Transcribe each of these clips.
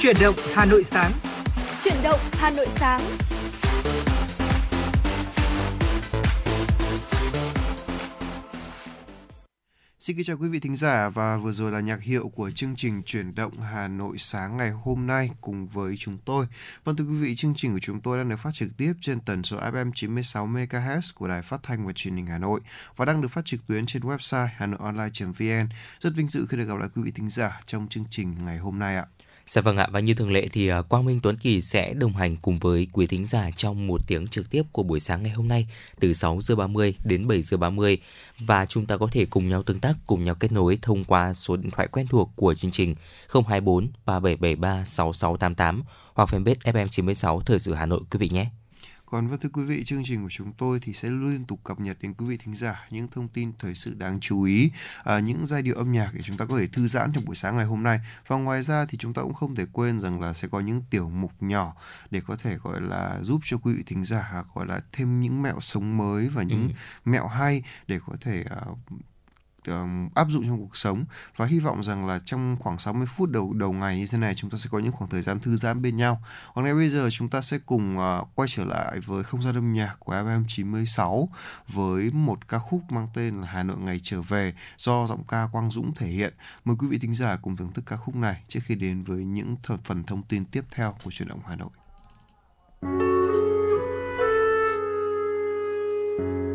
Chuyển động Hà Nội sáng. Chuyển động Hà Nội sáng. Xin kính chào quý vị thính giả và vừa rồi là nhạc hiệu của chương trình chuyển động Hà Nội sáng ngày hôm nay cùng với chúng tôi. Vâng thưa quý vị, chương trình của chúng tôi đang được phát trực tiếp trên tần số FM 96 MHz của Đài Phát thanh và Truyền hình Hà Nội và đang được phát trực tuyến trên website hanoionline.vn. Rất vinh dự khi được gặp lại quý vị thính giả trong chương trình ngày hôm nay ạ. Dạ vâng ạ, và như thường lệ thì à, Quang Minh Tuấn Kỳ sẽ đồng hành cùng với quý thính giả trong một tiếng trực tiếp của buổi sáng ngày hôm nay từ 6 giờ 30 đến 7 giờ 30 và chúng ta có thể cùng nhau tương tác, cùng nhau kết nối thông qua số điện thoại quen thuộc của chương trình 024 3773 6688 hoặc fanpage FM96 Thời sự Hà Nội quý vị nhé. Còn vâng thưa quý vị, chương trình của chúng tôi thì sẽ luôn liên tục cập nhật đến quý vị thính giả những thông tin thời sự đáng chú ý, à, những giai điệu âm nhạc để chúng ta có thể thư giãn trong buổi sáng ngày hôm nay. Và ngoài ra thì chúng ta cũng không thể quên rằng là sẽ có những tiểu mục nhỏ để có thể gọi là giúp cho quý vị thính giả gọi là thêm những mẹo sống mới và những ừ. mẹo hay để có thể uh, áp dụng trong cuộc sống và hy vọng rằng là trong khoảng 60 phút đầu đầu ngày như thế này chúng ta sẽ có những khoảng thời gian thư giãn bên nhau. Còn ngay bây giờ chúng ta sẽ cùng uh, quay trở lại với không gian âm nhạc của FM 96 với một ca khúc mang tên là Hà Nội ngày trở về do giọng ca Quang Dũng thể hiện. Mời quý vị thính giả cùng thưởng thức ca khúc này trước khi đến với những phần thông tin tiếp theo của truyền động Hà Nội. chút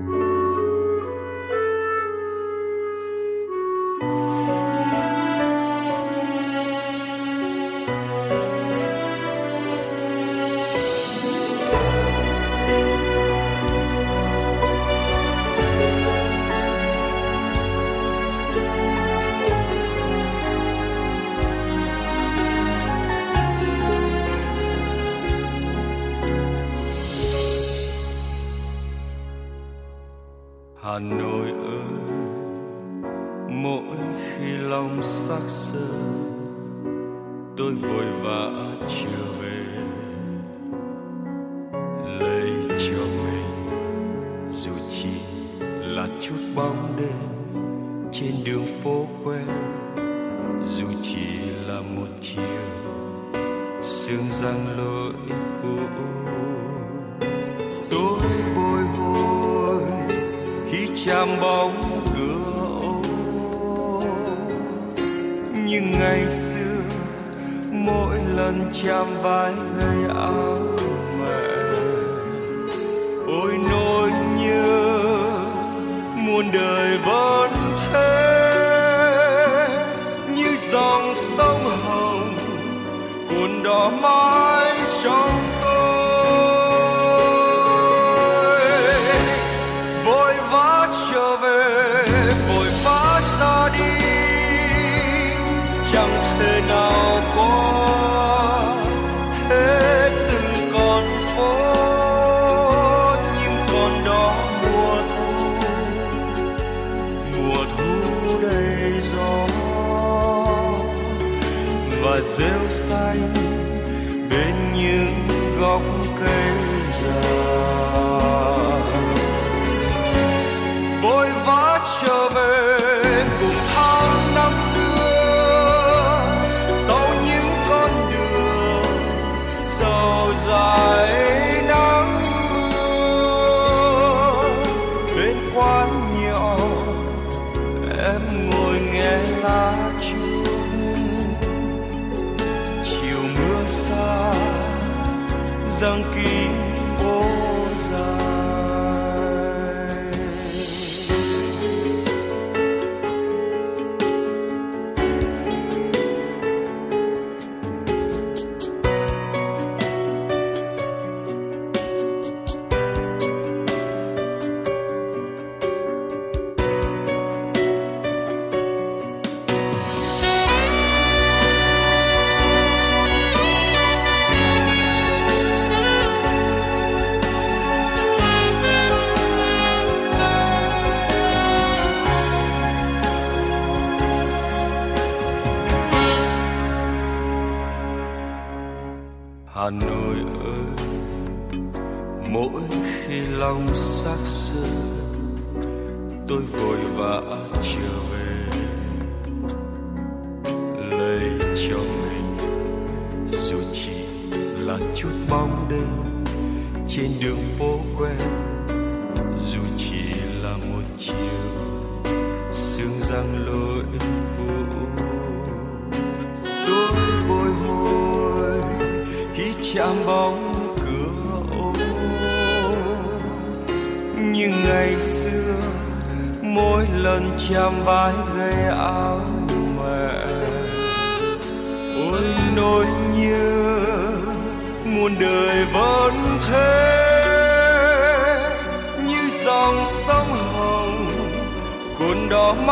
cuốn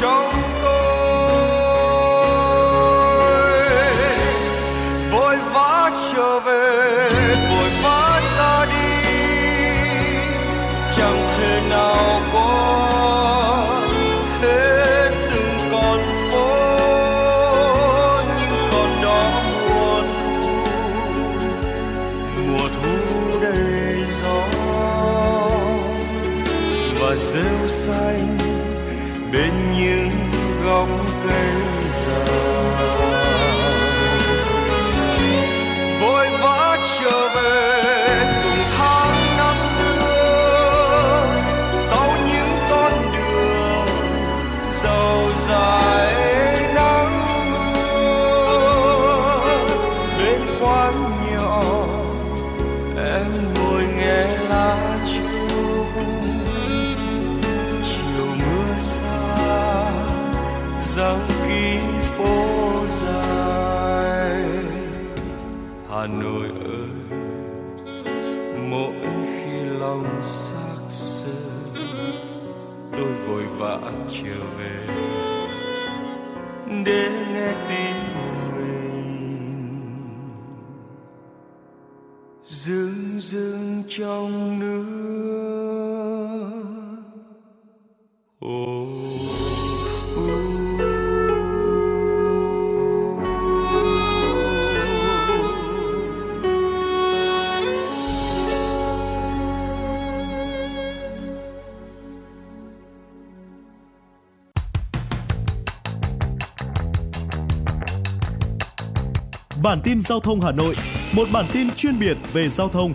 đỏ trong nước ô Bản tin giao thông Hà Nội, một bản tin chuyên biệt về giao thông.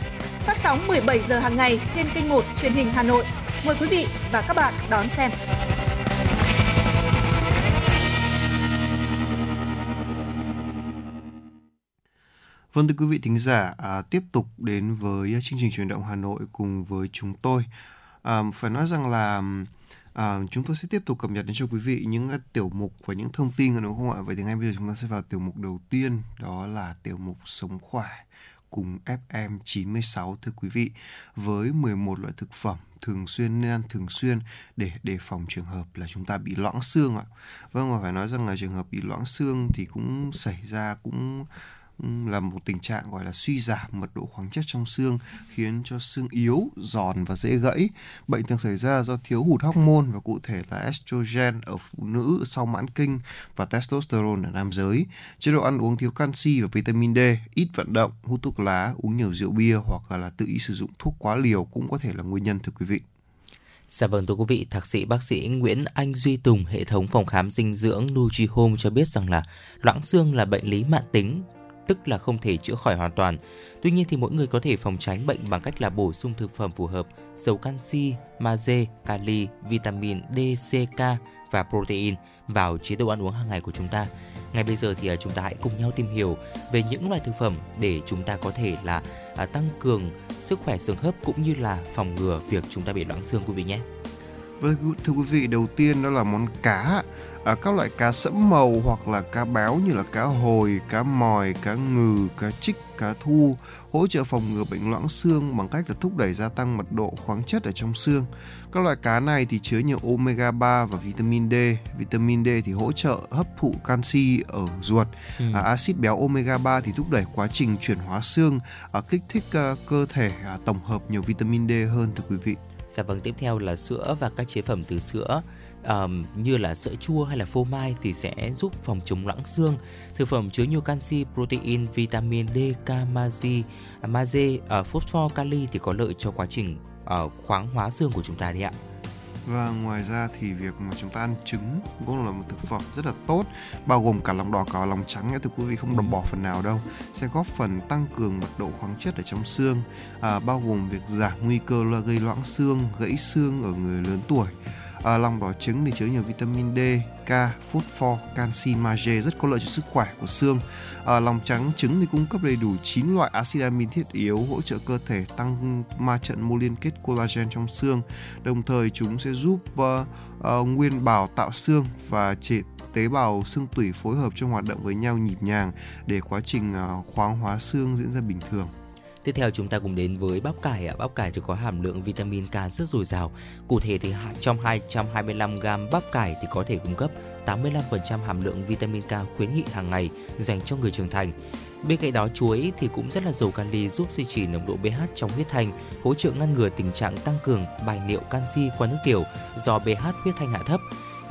Sóng 17 giờ hàng ngày trên kênh 1 truyền hình Hà Nội. Mời quý vị và các bạn đón xem. Vâng thưa quý vị thính giả, à, tiếp tục đến với chương trình truyền động Hà Nội cùng với chúng tôi. À, phải nói rằng là à, chúng tôi sẽ tiếp tục cập nhật đến cho quý vị những uh, tiểu mục và những thông tin đúng không ạ? Vậy thì ngay bây giờ chúng ta sẽ vào tiểu mục đầu tiên, đó là tiểu mục Sống khỏe cùng FM 96 thưa quý vị, với 11 loại thực phẩm thường xuyên nên ăn thường xuyên để đề phòng trường hợp là chúng ta bị loãng xương ạ. Vâng và phải nói rằng là trường hợp bị loãng xương thì cũng xảy ra, cũng là một tình trạng gọi là suy giảm mật độ khoáng chất trong xương khiến cho xương yếu, giòn và dễ gãy. Bệnh thường xảy ra do thiếu hụt hormone và cụ thể là estrogen ở phụ nữ sau mãn kinh và testosterone ở nam giới. Chế độ ăn uống thiếu canxi và vitamin D, ít vận động, hút thuốc lá, uống nhiều rượu bia hoặc là tự ý sử dụng thuốc quá liều cũng có thể là nguyên nhân thưa quý vị. Dạ vâng thưa quý vị, thạc sĩ bác sĩ Nguyễn Anh Duy Tùng, hệ thống phòng khám dinh dưỡng NutriHome cho biết rằng là loãng xương là bệnh lý mãn tính tức là không thể chữa khỏi hoàn toàn. Tuy nhiên thì mỗi người có thể phòng tránh bệnh bằng cách là bổ sung thực phẩm phù hợp, dầu canxi, magie, kali, vitamin D, C, K và protein vào chế độ ăn uống hàng ngày của chúng ta. Ngay bây giờ thì à, chúng ta hãy cùng nhau tìm hiểu về những loại thực phẩm để chúng ta có thể là à, tăng cường sức khỏe xương khớp cũng như là phòng ngừa việc chúng ta bị loãng xương quý vị nhé. Vâng, thưa quý vị, đầu tiên đó là món cá. À, các loại cá sẫm màu hoặc là cá báo như là cá hồi, cá mòi, cá ngừ, cá trích, cá thu hỗ trợ phòng ngừa bệnh loãng xương bằng cách là thúc đẩy gia tăng mật độ khoáng chất ở trong xương. Các loại cá này thì chứa nhiều omega 3 và vitamin D. Vitamin D thì hỗ trợ hấp thụ canxi ở ruột. Ừ. À, axit béo omega 3 thì thúc đẩy quá trình chuyển hóa xương, à, kích thích uh, cơ thể à, tổng hợp nhiều vitamin D hơn thưa quý vị. Dạ vâng, tiếp theo là sữa và các chế phẩm từ sữa um, như là sữa chua hay là phô mai thì sẽ giúp phòng chống loãng xương. Thực phẩm chứa nhiều canxi, protein, vitamin D, K, magie, magie, uh, ờ, phosphor, kali thì có lợi cho quá trình uh, khoáng hóa xương của chúng ta đấy ạ. Và ngoài ra thì việc mà chúng ta ăn trứng cũng là một thực phẩm rất là tốt bao gồm cả lòng đỏ cả lòng trắng thưa quý vị không đập bỏ phần nào đâu. Sẽ góp phần tăng cường mật độ khoáng chất ở trong xương à, bao gồm việc giảm nguy cơ là gây loãng xương gãy xương ở người lớn tuổi. À, lòng đỏ trứng thì chứa nhiều vitamin D, K, for canxi, magie rất có lợi cho sức khỏe của xương. À, lòng trắng trứng thì cung cấp đầy đủ 9 loại axit amin thiết yếu hỗ trợ cơ thể tăng ma trận mô liên kết collagen trong xương. Đồng thời chúng sẽ giúp uh, uh, nguyên bào tạo xương và chế tế bào xương tủy phối hợp trong hoạt động với nhau nhịp nhàng để quá trình uh, khoáng hóa xương diễn ra bình thường. Tiếp theo chúng ta cùng đến với bắp cải ạ. Bắp cải thì có hàm lượng vitamin K rất dồi dào. Cụ thể thì trong 225 g bắp cải thì có thể cung cấp 85% hàm lượng vitamin K khuyến nghị hàng ngày dành cho người trưởng thành. Bên cạnh đó chuối thì cũng rất là giàu kali giúp duy trì nồng độ pH trong huyết thanh, hỗ trợ ngăn ngừa tình trạng tăng cường bài niệu canxi qua nước tiểu do pH huyết thanh hạ thấp.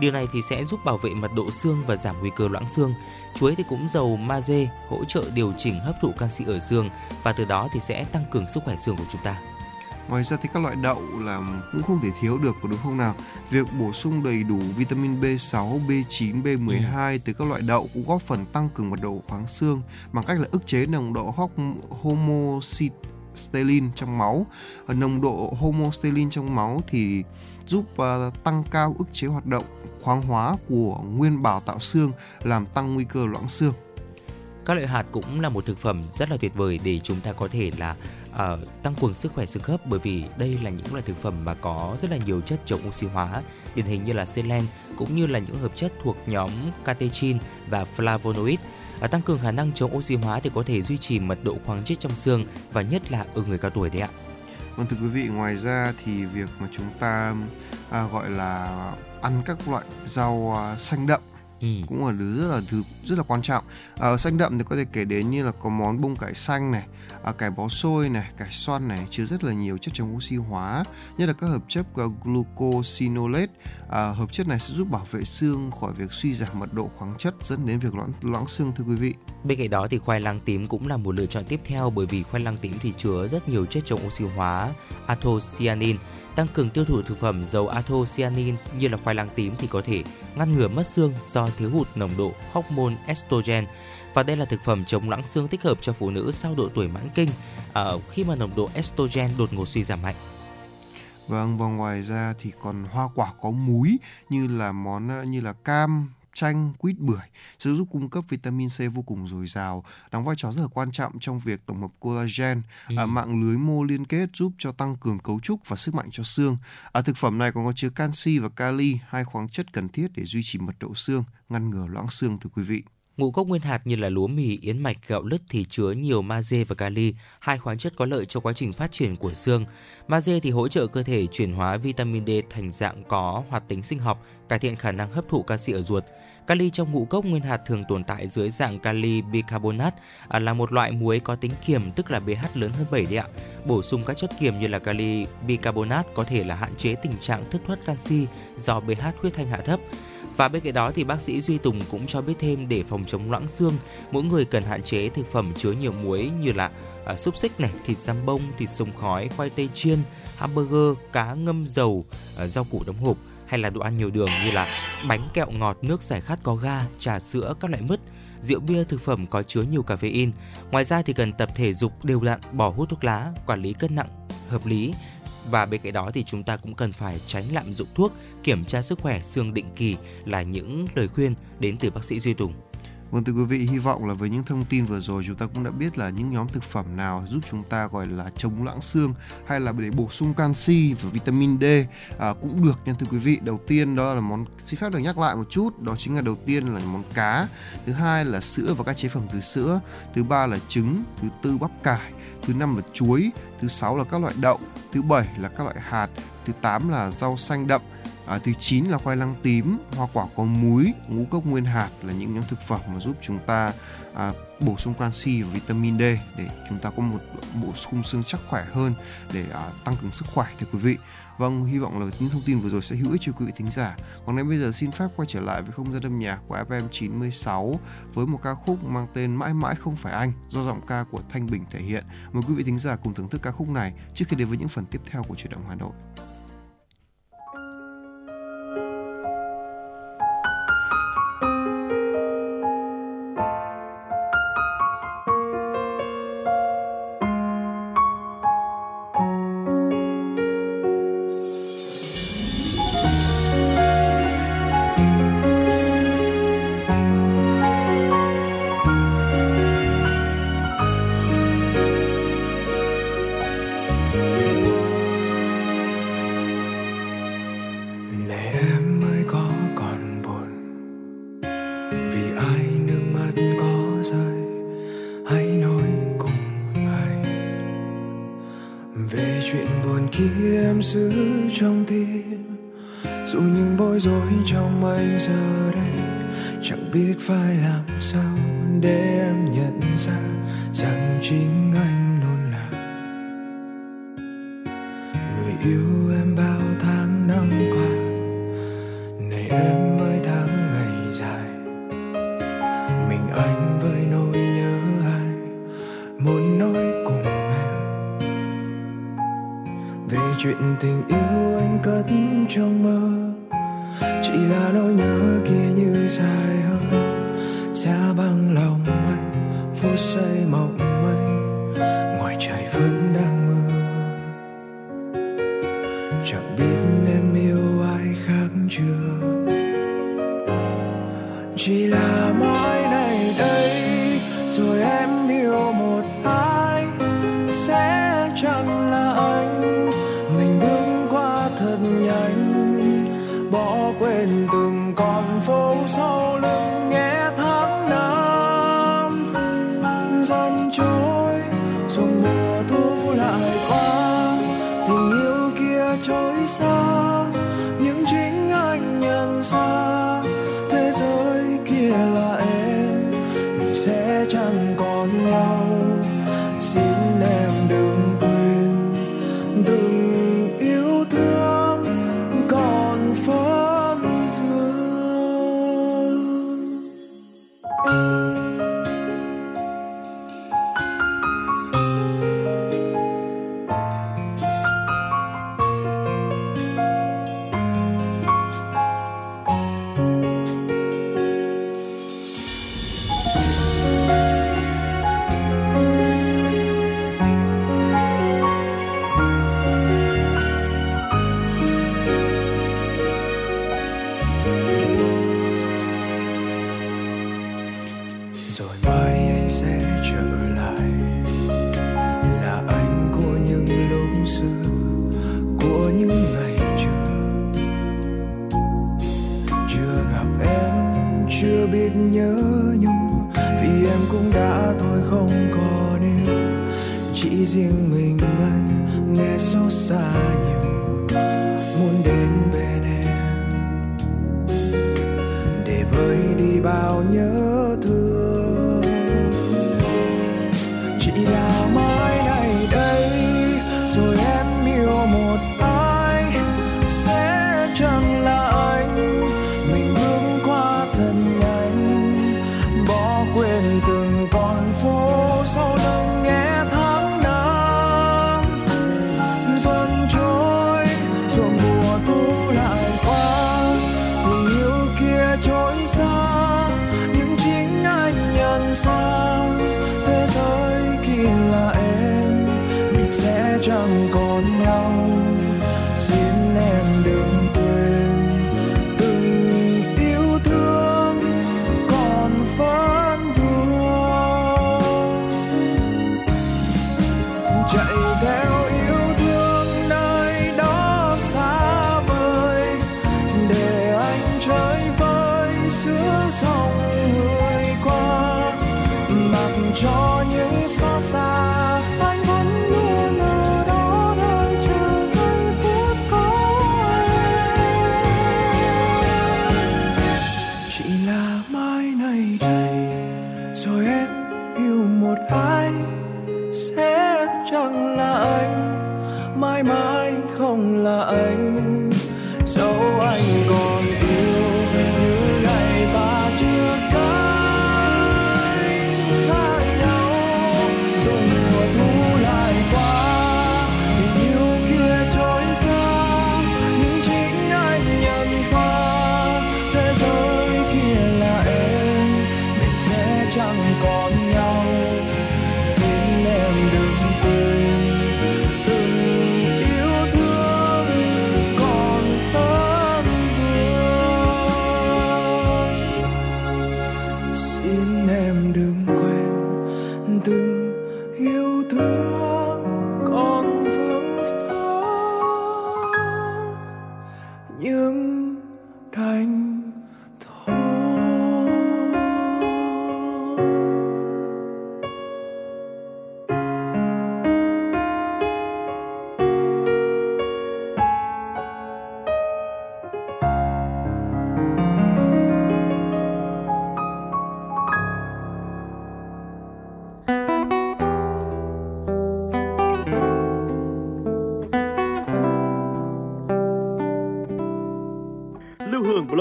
Điều này thì sẽ giúp bảo vệ mật độ xương và giảm nguy cơ loãng xương. Chuối thì cũng giàu magie, hỗ trợ điều chỉnh hấp thụ canxi ở xương và từ đó thì sẽ tăng cường sức khỏe xương của chúng ta. Ngoài ra thì các loại đậu là cũng không thể thiếu được có đúng không nào? Việc bổ sung đầy đủ vitamin B6, B9, B12 ừ. từ các loại đậu cũng góp phần tăng cường mật độ khoáng xương bằng cách là ức chế nồng độ homocysteine trong máu. Ở nồng độ homocysteine trong máu thì giúp uh, tăng cao ức chế hoạt động khoáng hóa của nguyên bào tạo xương làm tăng nguy cơ loãng xương. Các loại hạt cũng là một thực phẩm rất là tuyệt vời để chúng ta có thể là uh, tăng cường sức khỏe xương khớp bởi vì đây là những loại thực phẩm mà có rất là nhiều chất chống oxy hóa, điển hình như là selen cũng như là những hợp chất thuộc nhóm catechin và flavonoid. À, tăng cường khả năng chống oxy hóa thì có thể duy trì mật độ khoáng chất trong xương và nhất là ở người cao tuổi đấy ạ. Vâng thưa quý vị, ngoài ra thì việc mà chúng ta à, gọi là ăn các loại rau à, xanh đậm ừ. cũng là thứ rất là thứ rất là quan trọng. À, xanh đậm thì có thể kể đến như là có món bông cải xanh này à, cải bó xôi này cải xoăn này chứa rất là nhiều chất chống oxy hóa nhất là các hợp chất uh, glucosinolate. À, hợp chất này sẽ giúp bảo vệ xương khỏi việc suy giảm mật độ khoáng chất dẫn đến việc loãng loãng xương thưa quý vị. Bên cạnh đó thì khoai lang tím cũng là một lựa chọn tiếp theo bởi vì khoai lang tím thì chứa rất nhiều chất chống oxy hóa anthocyanin tăng cường tiêu thụ thực phẩm giàu anthocyanin như là khoai lang tím thì có thể ngăn ngừa mất xương do thiếu hụt nồng độ hormone estrogen và đây là thực phẩm chống loãng xương thích hợp cho phụ nữ sau độ tuổi mãn kinh ở à, khi mà nồng độ estrogen đột ngột suy giảm mạnh. Vâng, và ngoài ra thì còn hoa quả có múi như là món à, như là cam, chanh, quýt bưởi sẽ giúp cung cấp vitamin C vô cùng dồi dào, đóng vai trò rất là quan trọng trong việc tổng hợp collagen, ừ. à, mạng lưới mô liên kết giúp cho tăng cường cấu trúc và sức mạnh cho xương. À, thực phẩm này còn có chứa canxi và kali, hai khoáng chất cần thiết để duy trì mật độ xương, ngăn ngừa loãng xương thưa quý vị. Ngũ cốc nguyên hạt như là lúa mì, yến mạch, gạo lứt thì chứa nhiều magie và kali, hai khoáng chất có lợi cho quá trình phát triển của xương. Magie thì hỗ trợ cơ thể chuyển hóa vitamin D thành dạng có hoạt tính sinh học, cải thiện khả năng hấp thụ canxi ở ruột. Kali trong ngũ cốc nguyên hạt thường tồn tại dưới dạng kali bicarbonate à, là một loại muối có tính kiềm tức là pH lớn hơn 7 đấy ạ. Bổ sung các chất kiềm như là kali bicarbonate có thể là hạn chế tình trạng thất thoát canxi do pH huyết thanh hạ thấp. Và bên cạnh đó thì bác sĩ Duy Tùng cũng cho biết thêm để phòng chống loãng xương, mỗi người cần hạn chế thực phẩm chứa nhiều muối như là à, xúc xích này, thịt giam bông, thịt sông khói, khoai tây chiên, hamburger, cá ngâm dầu, à, rau củ đóng hộp hay là đồ ăn nhiều đường như là bánh kẹo ngọt, nước giải khát có ga, trà sữa, các loại mứt, rượu bia, thực phẩm có chứa nhiều caffeine. Ngoài ra thì cần tập thể dục đều đặn, bỏ hút thuốc lá, quản lý cân nặng hợp lý và bên cạnh đó thì chúng ta cũng cần phải tránh lạm dụng thuốc, kiểm tra sức khỏe xương định kỳ là những lời khuyên đến từ bác sĩ Duy Tùng. Vâng thưa quý vị, hy vọng là với những thông tin vừa rồi chúng ta cũng đã biết là những nhóm thực phẩm nào giúp chúng ta gọi là chống loãng xương hay là để bổ sung canxi và vitamin D à, cũng được nha thưa quý vị. Đầu tiên đó là món xin phép được nhắc lại một chút, đó chính là đầu tiên là món cá, thứ hai là sữa và các chế phẩm từ sữa, thứ ba là trứng, thứ tư bắp cải, thứ năm là chuối, thứ sáu là các loại đậu, thứ bảy là các loại hạt, thứ tám là rau xanh đậm, À, thứ 9 là khoai lang tím, hoa quả có múi, ngũ cốc nguyên hạt là những nhóm thực phẩm mà giúp chúng ta à, bổ sung canxi và vitamin D để chúng ta có một bộ khung xương chắc khỏe hơn để à, tăng cường sức khỏe thưa quý vị. Vâng, hy vọng là những thông tin vừa rồi sẽ hữu ích cho quý vị thính giả. Còn ngay bây giờ xin phép quay trở lại với không gian âm nhạc của FM 96 với một ca khúc mang tên Mãi mãi không phải anh do giọng ca của Thanh Bình thể hiện. Mời quý vị thính giả cùng thưởng thức ca khúc này trước khi đến với những phần tiếp theo của chuyển động Hà Nội. you.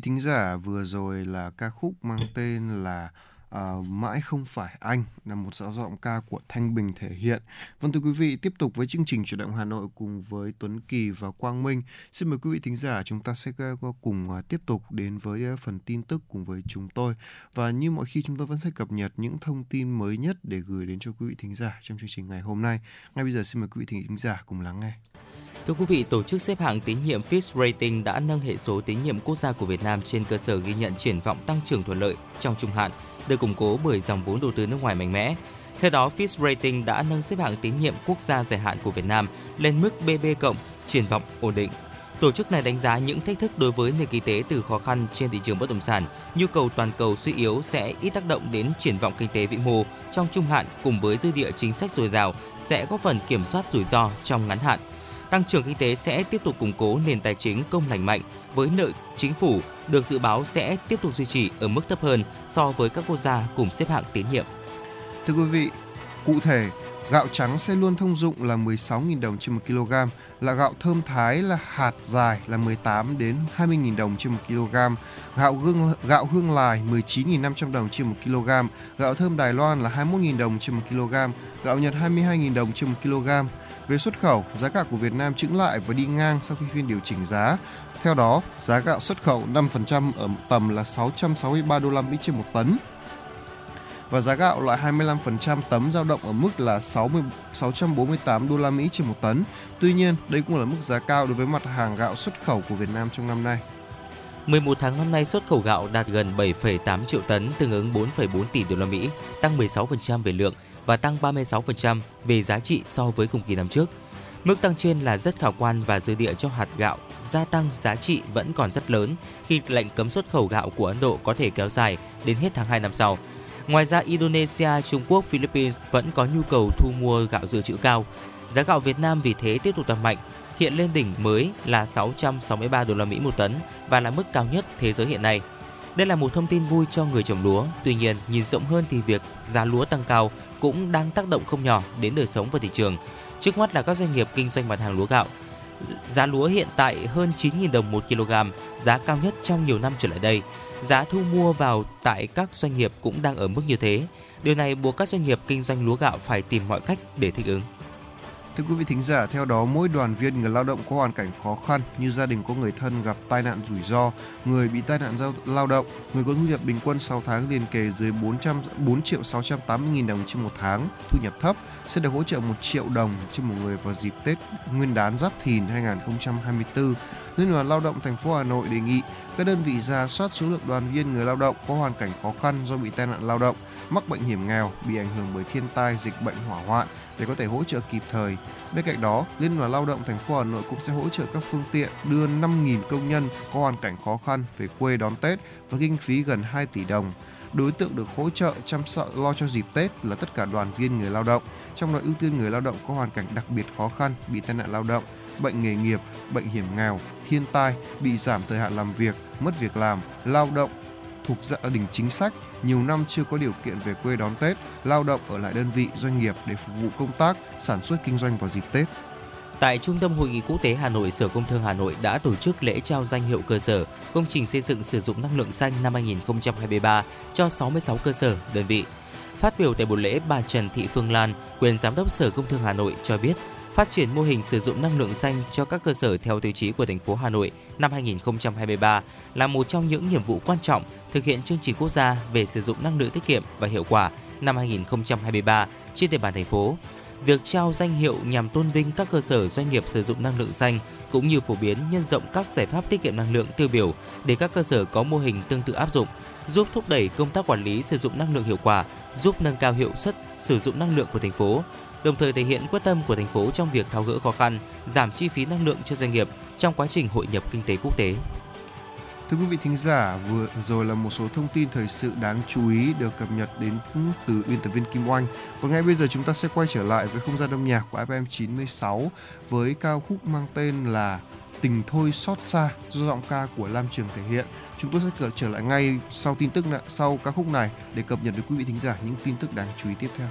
Vị thính giả, vừa rồi là ca khúc mang tên là à, Mãi không phải anh là một giáo giọng ca của Thanh Bình thể hiện. Vâng thưa quý vị, tiếp tục với chương trình chuyển động Hà Nội cùng với Tuấn Kỳ và Quang Minh. Xin mời quý vị thính giả chúng ta sẽ ờ, cùng uh, tiếp tục đến với uh, phần tin tức cùng với chúng tôi. Và như mọi khi chúng tôi vẫn sẽ cập nhật những thông tin mới nhất để gửi đến cho quý vị thính giả trong chương trình ngày hôm nay. Ngay bây giờ xin mời quý vị thính giả cùng lắng nghe. Thưa quý vị, tổ chức xếp hạng tín nhiệm Fitch Rating đã nâng hệ số tín nhiệm quốc gia của Việt Nam trên cơ sở ghi nhận triển vọng tăng trưởng thuận lợi trong trung hạn, được củng cố bởi dòng vốn đầu tư nước ngoài mạnh mẽ. Theo đó, Fitch Rating đã nâng xếp hạng tín nhiệm quốc gia dài hạn của Việt Nam lên mức BB cộng, triển vọng ổn định. Tổ chức này đánh giá những thách thức đối với nền kinh tế từ khó khăn trên thị trường bất động sản, nhu cầu toàn cầu suy yếu sẽ ít tác động đến triển vọng kinh tế vĩ mô trong trung hạn cùng với dư địa chính sách dồi dào sẽ góp phần kiểm soát rủi ro trong ngắn hạn tăng trưởng kinh tế sẽ tiếp tục củng cố nền tài chính công lành mạnh với nợ chính phủ được dự báo sẽ tiếp tục duy trì ở mức thấp hơn so với các quốc gia cùng xếp hạng tín nhiệm. Thưa quý vị, cụ thể, gạo trắng sẽ luôn thông dụng là 16.000 đồng trên 1 kg, là gạo thơm Thái là hạt dài là 18 đến 20.000 đồng trên 1 kg, gạo hương gạo hương lài 19.500 đồng trên 1 kg, gạo thơm Đài Loan là 21.000 đồng trên 1 kg, gạo Nhật 22.000 đồng trên 1 kg. Về xuất khẩu, giá gạo của Việt Nam chững lại và đi ngang sau khi phiên điều chỉnh giá. Theo đó, giá gạo xuất khẩu 5% ở tầm là 663 đô la Mỹ trên một tấn và giá gạo loại 25% tấm dao động ở mức là 60 648 đô la Mỹ trên một tấn. Tuy nhiên, đây cũng là mức giá cao đối với mặt hàng gạo xuất khẩu của Việt Nam trong năm nay. 11 tháng năm nay xuất khẩu gạo đạt gần 7,8 triệu tấn, tương ứng 4,4 tỷ đô la Mỹ, tăng 16% về lượng và tăng 36% về giá trị so với cùng kỳ năm trước. Mức tăng trên là rất khả quan và dư địa cho hạt gạo gia tăng giá trị vẫn còn rất lớn khi lệnh cấm xuất khẩu gạo của Ấn Độ có thể kéo dài đến hết tháng 2 năm sau. Ngoài ra, Indonesia, Trung Quốc, Philippines vẫn có nhu cầu thu mua gạo dự trữ cao. Giá gạo Việt Nam vì thế tiếp tục tăng mạnh, hiện lên đỉnh mới là 663 đô la Mỹ một tấn và là mức cao nhất thế giới hiện nay. Đây là một thông tin vui cho người trồng lúa. Tuy nhiên, nhìn rộng hơn thì việc giá lúa tăng cao cũng đang tác động không nhỏ đến đời sống và thị trường. Trước mắt là các doanh nghiệp kinh doanh mặt hàng lúa gạo. Giá lúa hiện tại hơn 9.000 đồng 1 kg, giá cao nhất trong nhiều năm trở lại đây. Giá thu mua vào tại các doanh nghiệp cũng đang ở mức như thế. Điều này buộc các doanh nghiệp kinh doanh lúa gạo phải tìm mọi cách để thích ứng. Thưa quý vị thính giả, theo đó mỗi đoàn viên người lao động có hoàn cảnh khó khăn như gia đình có người thân gặp tai nạn rủi ro, người bị tai nạn giao lao động, người có thu nhập bình quân 6 tháng liền kề dưới 400 4 triệu 680 nghìn đồng trên một tháng, thu nhập thấp sẽ được hỗ trợ 1 triệu đồng trên một người vào dịp Tết Nguyên đán Giáp Thìn 2024. Liên đoàn Lao động thành phố Hà Nội đề nghị các đơn vị ra soát số lượng đoàn viên người lao động có hoàn cảnh khó khăn do bị tai nạn lao động, mắc bệnh hiểm nghèo, bị ảnh hưởng bởi thiên tai, dịch bệnh, hỏa hoạn để có thể hỗ trợ kịp thời. Bên cạnh đó, Liên đoàn Lao động thành phố Hà Nội cũng sẽ hỗ trợ các phương tiện đưa 5.000 công nhân có hoàn cảnh khó khăn về quê đón Tết với kinh phí gần 2 tỷ đồng. Đối tượng được hỗ trợ chăm sóc lo cho dịp Tết là tất cả đoàn viên người lao động, trong đó ưu tiên người lao động có hoàn cảnh đặc biệt khó khăn, bị tai nạn lao động, bệnh nghề nghiệp, bệnh hiểm nghèo, thiên tai, bị giảm thời hạn làm việc, mất việc làm, lao động thuộc gia đình chính sách, nhiều năm chưa có điều kiện về quê đón Tết, lao động ở lại đơn vị doanh nghiệp để phục vụ công tác, sản xuất kinh doanh vào dịp Tết. Tại Trung tâm Hội nghị Quốc tế Hà Nội, Sở Công Thương Hà Nội đã tổ chức lễ trao danh hiệu cơ sở công trình xây dựng sử dụng năng lượng xanh năm 2023 cho 66 cơ sở, đơn vị. Phát biểu tại buổi lễ, bà Trần Thị Phương Lan, quyền giám đốc Sở Công Thương Hà Nội cho biết, phát triển mô hình sử dụng năng lượng xanh cho các cơ sở theo tiêu chí của thành phố Hà Nội năm 2023 là một trong những nhiệm vụ quan trọng thực hiện chương trình quốc gia về sử dụng năng lượng tiết kiệm và hiệu quả năm 2023 trên địa bàn thành phố. Việc trao danh hiệu nhằm tôn vinh các cơ sở doanh nghiệp sử dụng năng lượng xanh cũng như phổ biến nhân rộng các giải pháp tiết kiệm năng lượng tiêu biểu để các cơ sở có mô hình tương tự áp dụng, giúp thúc đẩy công tác quản lý sử dụng năng lượng hiệu quả, giúp nâng cao hiệu suất sử dụng năng lượng của thành phố, đồng thời thể hiện quyết tâm của thành phố trong việc tháo gỡ khó khăn, giảm chi phí năng lượng cho doanh nghiệp trong quá trình hội nhập kinh tế quốc tế. Thưa quý vị thính giả, vừa rồi là một số thông tin thời sự đáng chú ý được cập nhật đến từ biên tập viên Kim Oanh. Còn ngay bây giờ chúng ta sẽ quay trở lại với không gian âm nhạc của FM 96 với ca khúc mang tên là Tình thôi xót xa do giọng ca của Lam Trường thể hiện. Chúng tôi sẽ trở lại ngay sau tin tức này, sau ca khúc này để cập nhật với quý vị thính giả những tin tức đáng chú ý tiếp theo.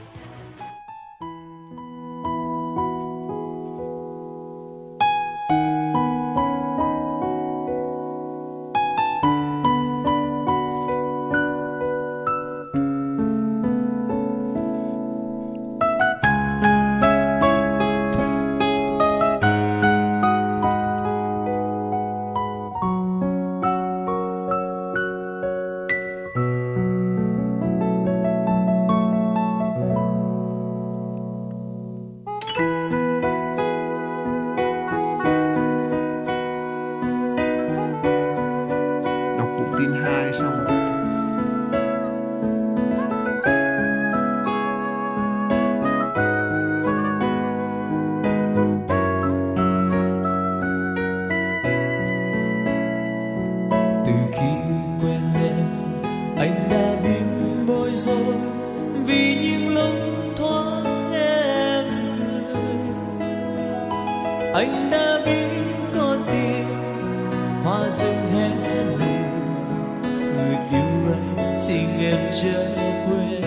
Em chưa quên.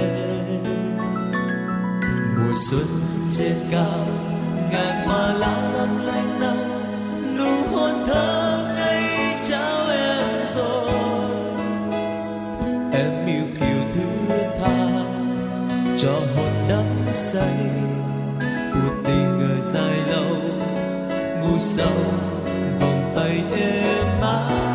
Mùa xuân trên cao ngàn hoa lá lấp lánh nắng, nụ hôn thơ ngây trao em rồi. Em yêu kiều thứ tha, cho hồn đắm say. Cuộc tình người dài lâu, ngủ sâu, vòng tay em mãi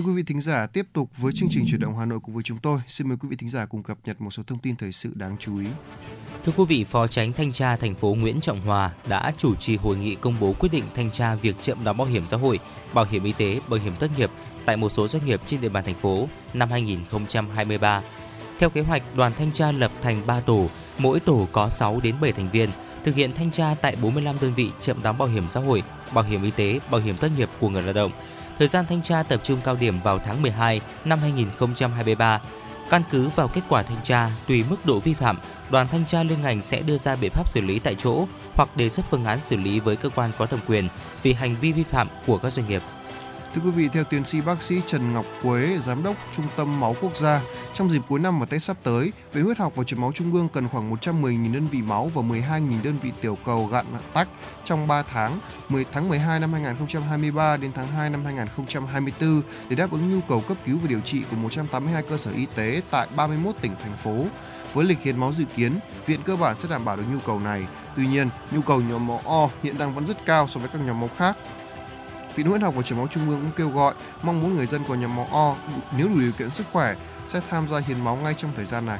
Thưa quý vị thính giả, tiếp tục với chương trình chuyển động Hà Nội cùng với chúng tôi. Xin mời quý vị thính giả cùng cập nhật một số thông tin thời sự đáng chú ý. Thưa quý vị, Phó Tránh Thanh tra thành phố Nguyễn Trọng Hòa đã chủ trì hội nghị công bố quyết định thanh tra việc chậm đóng bảo hiểm xã hội, bảo hiểm y tế, bảo hiểm thất nghiệp tại một số doanh nghiệp trên địa bàn thành phố năm 2023. Theo kế hoạch, đoàn thanh tra lập thành 3 tổ, mỗi tổ có 6 đến 7 thành viên, thực hiện thanh tra tại 45 đơn vị chậm đóng bảo hiểm xã hội, bảo hiểm y tế, bảo hiểm thất nghiệp của người lao động. Thời gian thanh tra tập trung cao điểm vào tháng 12 năm 2023. Căn cứ vào kết quả thanh tra, tùy mức độ vi phạm, đoàn thanh tra liên ngành sẽ đưa ra biện pháp xử lý tại chỗ hoặc đề xuất phương án xử lý với cơ quan có thẩm quyền vì hành vi vi phạm của các doanh nghiệp. Thưa quý vị, theo tiến sĩ bác sĩ Trần Ngọc Quế, giám đốc Trung tâm Máu Quốc gia, trong dịp cuối năm và Tết sắp tới, Viện Huyết học và Truyền máu Trung ương cần khoảng 110.000 đơn vị máu và 12.000 đơn vị tiểu cầu gạn tắc trong 3 tháng, 10 tháng 12 năm 2023 đến tháng 2 năm 2024 để đáp ứng nhu cầu cấp cứu và điều trị của 182 cơ sở y tế tại 31 tỉnh thành phố. Với lịch hiến máu dự kiến, viện cơ bản sẽ đảm bảo được nhu cầu này. Tuy nhiên, nhu cầu nhóm máu O hiện đang vẫn rất cao so với các nhóm máu khác. Viện Huyết học và Trường máu Trung ương cũng kêu gọi mong muốn người dân của nhóm máu O nếu đủ điều kiện sức khỏe sẽ tham gia hiến máu ngay trong thời gian này.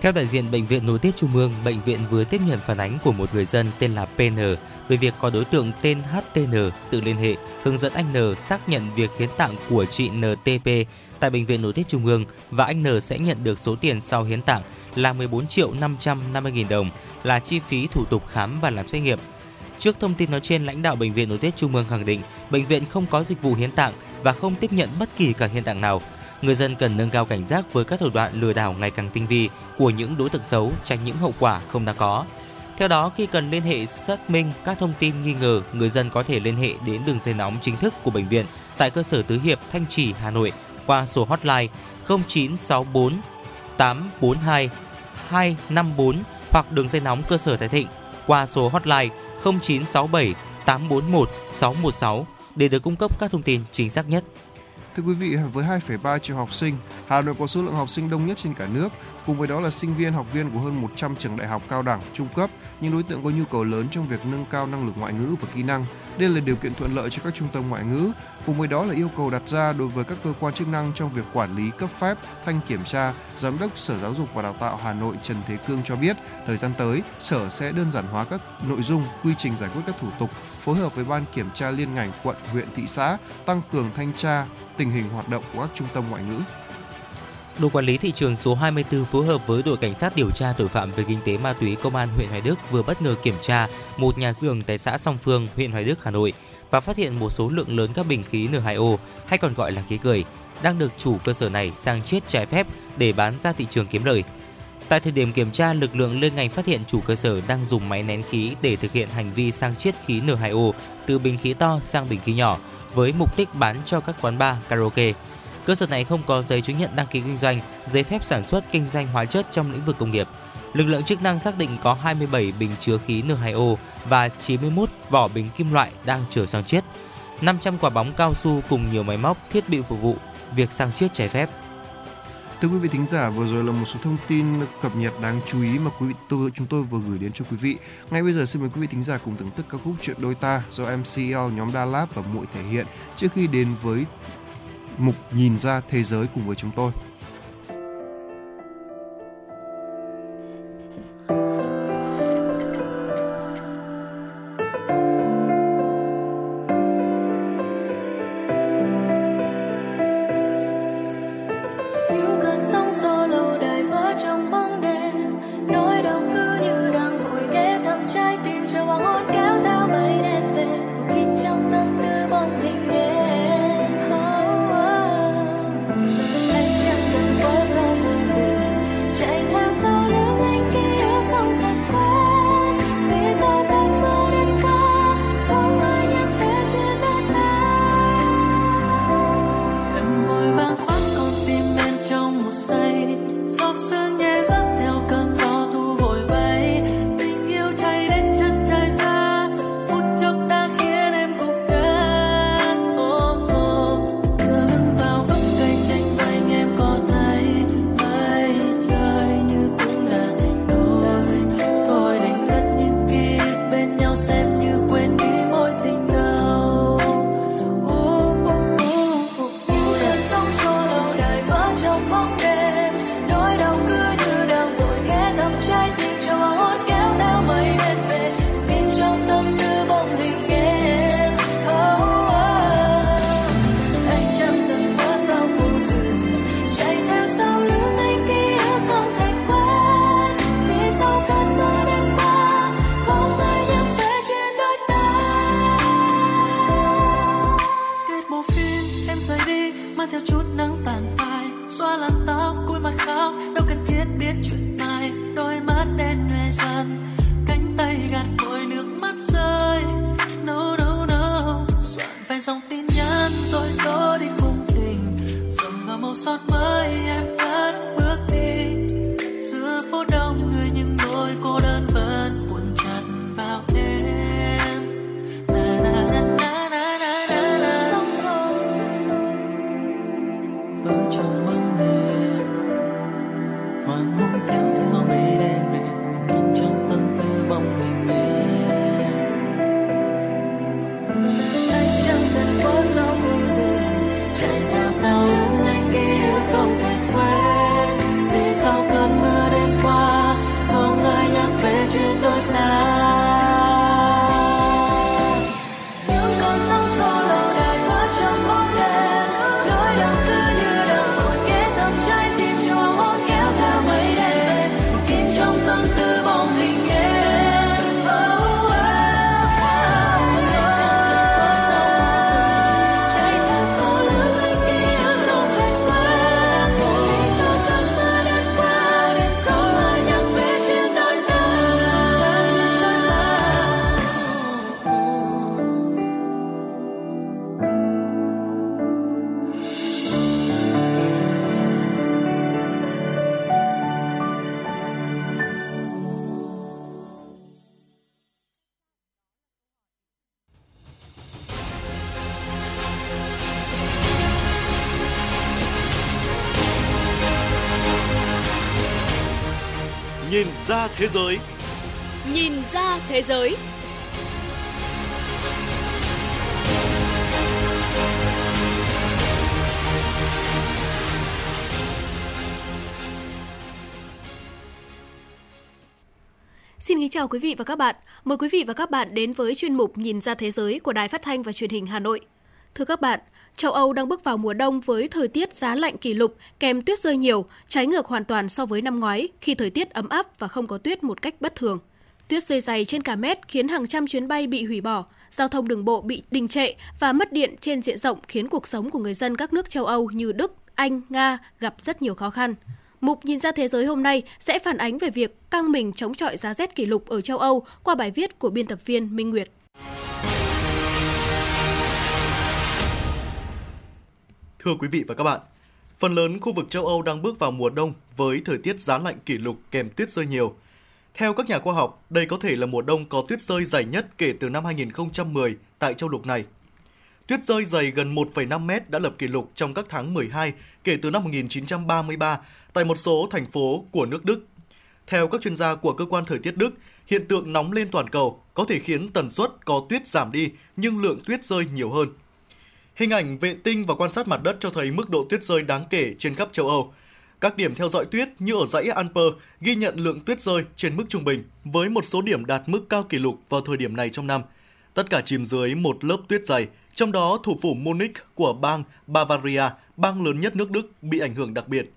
Theo đại diện Bệnh viện Nội tiết Trung ương, bệnh viện vừa tiếp nhận phản ánh của một người dân tên là PN về việc có đối tượng tên HTN tự liên hệ hướng dẫn anh N xác nhận việc hiến tạng của chị NTP tại Bệnh viện Nội tiết Trung ương và anh N sẽ nhận được số tiền sau hiến tạng là 14 triệu 550 nghìn đồng là chi phí thủ tục khám và làm xét nghiệm. Trước thông tin nói trên, lãnh đạo Bệnh viện Nội tiết Trung ương khẳng định bệnh viện không có dịch vụ hiến tạng và không tiếp nhận bất kỳ cả hiến tạng nào. Người dân cần nâng cao cảnh giác với các thủ đoạn lừa đảo ngày càng tinh vi của những đối tượng xấu, tránh những hậu quả không đáng có. Theo đó, khi cần liên hệ xác minh các thông tin nghi ngờ, người dân có thể liên hệ đến đường dây nóng chính thức của bệnh viện tại cơ sở Tứ Hiệp, Thanh Trì, Hà Nội qua số hotline 0964 842 254 hoặc đường dây nóng cơ sở Thái Thịnh qua số hotline 0967 841 616 để được cung cấp các thông tin chính xác nhất. Thưa quý vị, với 2,3 triệu học sinh, Hà Nội có số lượng học sinh đông nhất trên cả nước. Cùng với đó là sinh viên, học viên của hơn 100 trường đại học cao đẳng, trung cấp, những đối tượng có nhu cầu lớn trong việc nâng cao năng lực ngoại ngữ và kỹ năng. Đây là điều kiện thuận lợi cho các trung tâm ngoại ngữ. Cùng với đó là yêu cầu đặt ra đối với các cơ quan chức năng trong việc quản lý cấp phép, thanh kiểm tra. Giám đốc Sở Giáo dục và Đào tạo Hà Nội Trần Thế Cương cho biết, thời gian tới, Sở sẽ đơn giản hóa các nội dung, quy trình giải quyết các thủ tục, phối hợp với ban kiểm tra liên ngành quận, huyện, thị xã, tăng cường thanh tra tình hình hoạt động của các trung tâm ngoại ngữ. Đội quản lý thị trường số 24 phối hợp với đội cảnh sát điều tra tội phạm về kinh tế ma túy công an huyện Hoài Đức vừa bất ngờ kiểm tra một nhà xưởng tại xã Song Phương, huyện Hoài Đức, Hà Nội và phát hiện một số lượng lớn các bình khí N2O hay còn gọi là khí cười đang được chủ cơ sở này sang chiết trái phép để bán ra thị trường kiếm lời. Tại thời điểm kiểm tra, lực lượng liên ngành phát hiện chủ cơ sở đang dùng máy nén khí để thực hiện hành vi sang chiết khí N2O từ bình khí to sang bình khí nhỏ với mục đích bán cho các quán bar, karaoke. Cơ sở này không có giấy chứng nhận đăng ký kinh doanh, giấy phép sản xuất kinh doanh hóa chất trong lĩnh vực công nghiệp. Lực lượng chức năng xác định có 27 bình chứa khí N2O và 91 vỏ bình kim loại đang chờ sang chiết. 500 quả bóng cao su cùng nhiều máy móc, thiết bị phục vụ việc sang chiết trái phép. Thưa quý vị thính giả, vừa rồi là một số thông tin cập nhật đáng chú ý mà quý vị tôi chúng tôi vừa gửi đến cho quý vị. Ngay bây giờ xin mời quý vị thính giả cùng thưởng thức ca khúc Chuyện đôi ta do MCL nhóm Đa Lab và Muội thể hiện trước khi đến với mục nhìn ra thế giới cùng với chúng tôi. ra thế giới. Nhìn ra thế giới. Xin kính chào quý vị và các bạn. Mời quý vị và các bạn đến với chuyên mục Nhìn ra thế giới của Đài Phát thanh và Truyền hình Hà Nội. Thưa các bạn, châu Âu đang bước vào mùa đông với thời tiết giá lạnh kỷ lục, kèm tuyết rơi nhiều, trái ngược hoàn toàn so với năm ngoái khi thời tiết ấm áp và không có tuyết một cách bất thường. Tuyết rơi dày trên cả mét khiến hàng trăm chuyến bay bị hủy bỏ, giao thông đường bộ bị đình trệ và mất điện trên diện rộng khiến cuộc sống của người dân các nước châu Âu như Đức, Anh, Nga gặp rất nhiều khó khăn. Mục Nhìn ra thế giới hôm nay sẽ phản ánh về việc căng mình chống chọi giá rét kỷ lục ở châu Âu qua bài viết của biên tập viên Minh Nguyệt. Thưa quý vị và các bạn, phần lớn khu vực châu Âu đang bước vào mùa đông với thời tiết giá lạnh kỷ lục kèm tuyết rơi nhiều. Theo các nhà khoa học, đây có thể là mùa đông có tuyết rơi dày nhất kể từ năm 2010 tại châu lục này. Tuyết rơi dày gần 1,5 mét đã lập kỷ lục trong các tháng 12 kể từ năm 1933 tại một số thành phố của nước Đức. Theo các chuyên gia của cơ quan thời tiết Đức, hiện tượng nóng lên toàn cầu có thể khiến tần suất có tuyết giảm đi nhưng lượng tuyết rơi nhiều hơn. Hình ảnh vệ tinh và quan sát mặt đất cho thấy mức độ tuyết rơi đáng kể trên khắp châu Âu. Các điểm theo dõi tuyết như ở dãy Alper ghi nhận lượng tuyết rơi trên mức trung bình, với một số điểm đạt mức cao kỷ lục vào thời điểm này trong năm. Tất cả chìm dưới một lớp tuyết dày, trong đó thủ phủ Munich của bang Bavaria, bang lớn nhất nước Đức, bị ảnh hưởng đặc biệt.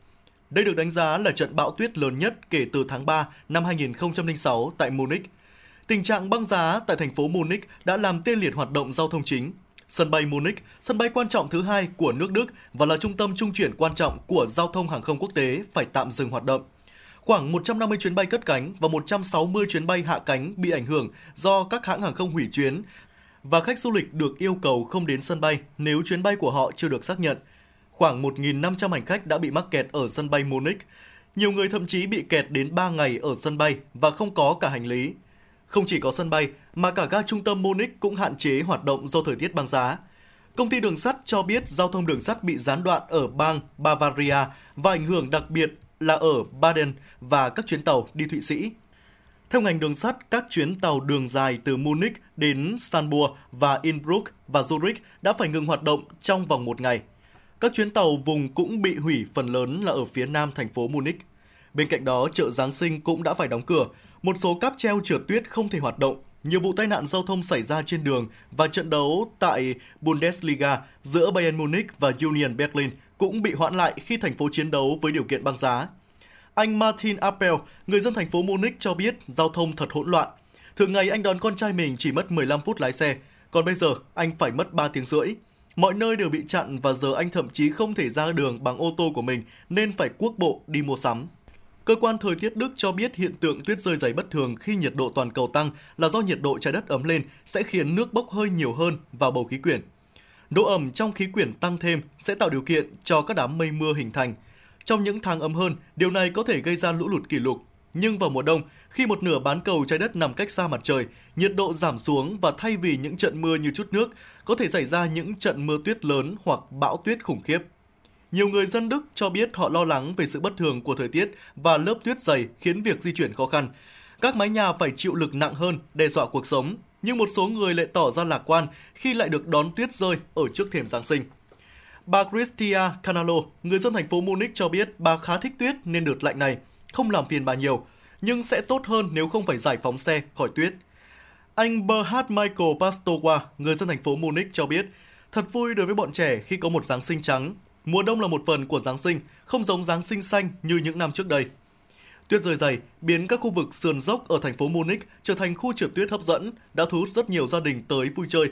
Đây được đánh giá là trận bão tuyết lớn nhất kể từ tháng 3 năm 2006 tại Munich. Tình trạng băng giá tại thành phố Munich đã làm tê liệt hoạt động giao thông chính, Sân bay Munich, sân bay quan trọng thứ hai của nước Đức và là trung tâm trung chuyển quan trọng của giao thông hàng không quốc tế phải tạm dừng hoạt động. Khoảng 150 chuyến bay cất cánh và 160 chuyến bay hạ cánh bị ảnh hưởng do các hãng hàng không hủy chuyến và khách du lịch được yêu cầu không đến sân bay nếu chuyến bay của họ chưa được xác nhận. Khoảng 1.500 hành khách đã bị mắc kẹt ở sân bay Munich. Nhiều người thậm chí bị kẹt đến 3 ngày ở sân bay và không có cả hành lý. Không chỉ có sân bay, mà cả ga trung tâm Munich cũng hạn chế hoạt động do thời tiết băng giá. Công ty đường sắt cho biết giao thông đường sắt bị gián đoạn ở bang Bavaria và ảnh hưởng đặc biệt là ở Baden và các chuyến tàu đi Thụy Sĩ. Theo ngành đường sắt, các chuyến tàu đường dài từ Munich đến Sanburg và Innsbruck và Zurich đã phải ngừng hoạt động trong vòng một ngày. Các chuyến tàu vùng cũng bị hủy phần lớn là ở phía nam thành phố Munich. Bên cạnh đó, chợ Giáng sinh cũng đã phải đóng cửa. Một số cáp treo trượt tuyết không thể hoạt động nhiều vụ tai nạn giao thông xảy ra trên đường và trận đấu tại Bundesliga giữa Bayern Munich và Union Berlin cũng bị hoãn lại khi thành phố chiến đấu với điều kiện băng giá. Anh Martin Appel, người dân thành phố Munich cho biết giao thông thật hỗn loạn. Thường ngày anh đón con trai mình chỉ mất 15 phút lái xe, còn bây giờ anh phải mất 3 tiếng rưỡi. Mọi nơi đều bị chặn và giờ anh thậm chí không thể ra đường bằng ô tô của mình nên phải cuốc bộ đi mua sắm. Cơ quan thời tiết Đức cho biết hiện tượng tuyết rơi dày bất thường khi nhiệt độ toàn cầu tăng là do nhiệt độ trái đất ấm lên sẽ khiến nước bốc hơi nhiều hơn vào bầu khí quyển. Độ ẩm trong khí quyển tăng thêm sẽ tạo điều kiện cho các đám mây mưa hình thành. Trong những tháng ấm hơn, điều này có thể gây ra lũ lụt kỷ lục. Nhưng vào mùa đông, khi một nửa bán cầu trái đất nằm cách xa mặt trời, nhiệt độ giảm xuống và thay vì những trận mưa như chút nước, có thể xảy ra những trận mưa tuyết lớn hoặc bão tuyết khủng khiếp. Nhiều người dân Đức cho biết họ lo lắng về sự bất thường của thời tiết và lớp tuyết dày khiến việc di chuyển khó khăn. Các mái nhà phải chịu lực nặng hơn, đe dọa cuộc sống, nhưng một số người lại tỏ ra lạc quan khi lại được đón tuyết rơi ở trước thềm Giáng sinh. Bà Christia Canalo, người dân thành phố Munich cho biết bà khá thích tuyết nên đợt lạnh này không làm phiền bà nhiều, nhưng sẽ tốt hơn nếu không phải giải phóng xe khỏi tuyết. Anh Berhard Michael Pastowa, người dân thành phố Munich cho biết, thật vui đối với bọn trẻ khi có một Giáng sinh trắng Mùa đông là một phần của Giáng sinh, không giống Giáng sinh xanh như những năm trước đây. Tuyết rơi dày biến các khu vực sườn dốc ở thành phố Munich trở thành khu trượt tuyết hấp dẫn, đã thu hút rất nhiều gia đình tới vui chơi.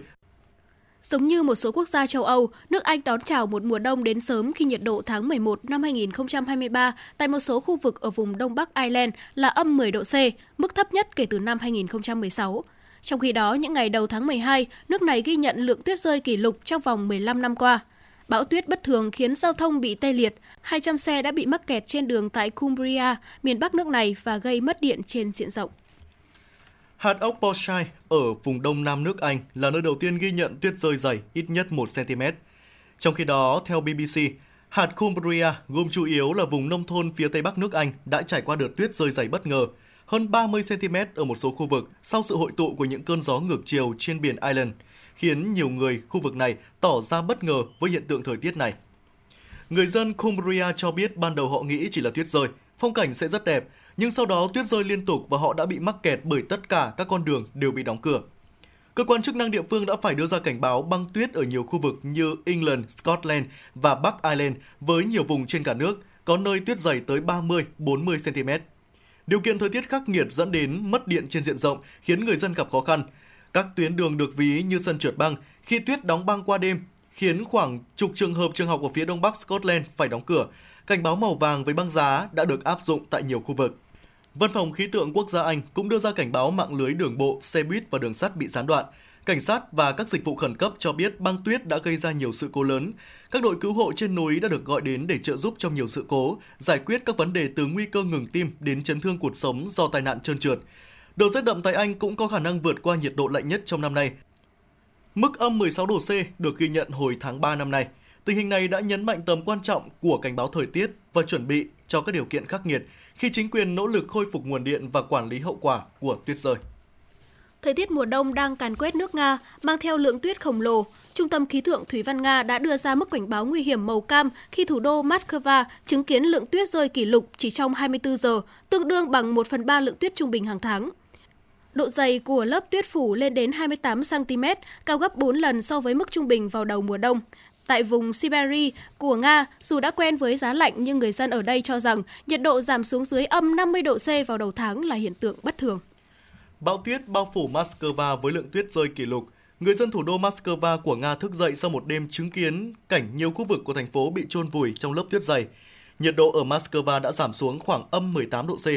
Giống như một số quốc gia châu Âu, nước Anh đón chào một mùa đông đến sớm khi nhiệt độ tháng 11 năm 2023 tại một số khu vực ở vùng Đông Bắc Ireland là âm 10 độ C, mức thấp nhất kể từ năm 2016. Trong khi đó, những ngày đầu tháng 12, nước này ghi nhận lượng tuyết rơi kỷ lục trong vòng 15 năm qua. Bão tuyết bất thường khiến giao thông bị tê liệt, 200 xe đã bị mắc kẹt trên đường tại Cumbria, miền Bắc nước này và gây mất điện trên diện rộng. Hạt ốc Boshire ở vùng đông nam nước Anh là nơi đầu tiên ghi nhận tuyết rơi dày ít nhất 1 cm. Trong khi đó, theo BBC, hạt Cumbria gồm chủ yếu là vùng nông thôn phía tây bắc nước Anh đã trải qua đợt tuyết rơi dày bất ngờ, hơn 30 cm ở một số khu vực sau sự hội tụ của những cơn gió ngược chiều trên biển Ireland – khiến nhiều người khu vực này tỏ ra bất ngờ với hiện tượng thời tiết này. Người dân Cumbria cho biết ban đầu họ nghĩ chỉ là tuyết rơi, phong cảnh sẽ rất đẹp, nhưng sau đó tuyết rơi liên tục và họ đã bị mắc kẹt bởi tất cả các con đường đều bị đóng cửa. Cơ quan chức năng địa phương đã phải đưa ra cảnh báo băng tuyết ở nhiều khu vực như England, Scotland và Bắc Ireland với nhiều vùng trên cả nước, có nơi tuyết dày tới 30-40 cm. Điều kiện thời tiết khắc nghiệt dẫn đến mất điện trên diện rộng khiến người dân gặp khó khăn. Các tuyến đường được ví như sân trượt băng khi tuyết đóng băng qua đêm khiến khoảng chục trường hợp trường học ở phía đông bắc Scotland phải đóng cửa. Cảnh báo màu vàng với băng giá đã được áp dụng tại nhiều khu vực. Văn phòng khí tượng quốc gia Anh cũng đưa ra cảnh báo mạng lưới đường bộ, xe buýt và đường sắt bị gián đoạn. Cảnh sát và các dịch vụ khẩn cấp cho biết băng tuyết đã gây ra nhiều sự cố lớn. Các đội cứu hộ trên núi đã được gọi đến để trợ giúp trong nhiều sự cố, giải quyết các vấn đề từ nguy cơ ngừng tim đến chấn thương cuộc sống do tai nạn trơn trượt. Đợt rét đậm tại Anh cũng có khả năng vượt qua nhiệt độ lạnh nhất trong năm nay. Mức âm 16 độ C được ghi nhận hồi tháng 3 năm nay. Tình hình này đã nhấn mạnh tầm quan trọng của cảnh báo thời tiết và chuẩn bị cho các điều kiện khắc nghiệt khi chính quyền nỗ lực khôi phục nguồn điện và quản lý hậu quả của tuyết rơi. Thời tiết mùa đông đang càn quét nước Nga, mang theo lượng tuyết khổng lồ. Trung tâm khí tượng thủy văn Nga đã đưa ra mức cảnh báo nguy hiểm màu cam khi thủ đô Moscow chứng kiến lượng tuyết rơi kỷ lục chỉ trong 24 giờ, tương đương bằng 1 phần 3 lượng tuyết trung bình hàng tháng. Độ dày của lớp tuyết phủ lên đến 28 cm, cao gấp 4 lần so với mức trung bình vào đầu mùa đông. Tại vùng Siberia của Nga, dù đã quen với giá lạnh nhưng người dân ở đây cho rằng nhiệt độ giảm xuống dưới âm 50 độ C vào đầu tháng là hiện tượng bất thường. Bão tuyết bao phủ Moscow với lượng tuyết rơi kỷ lục. Người dân thủ đô Moscow của Nga thức dậy sau một đêm chứng kiến cảnh nhiều khu vực của thành phố bị chôn vùi trong lớp tuyết dày. Nhiệt độ ở Moscow đã giảm xuống khoảng âm 18 độ C.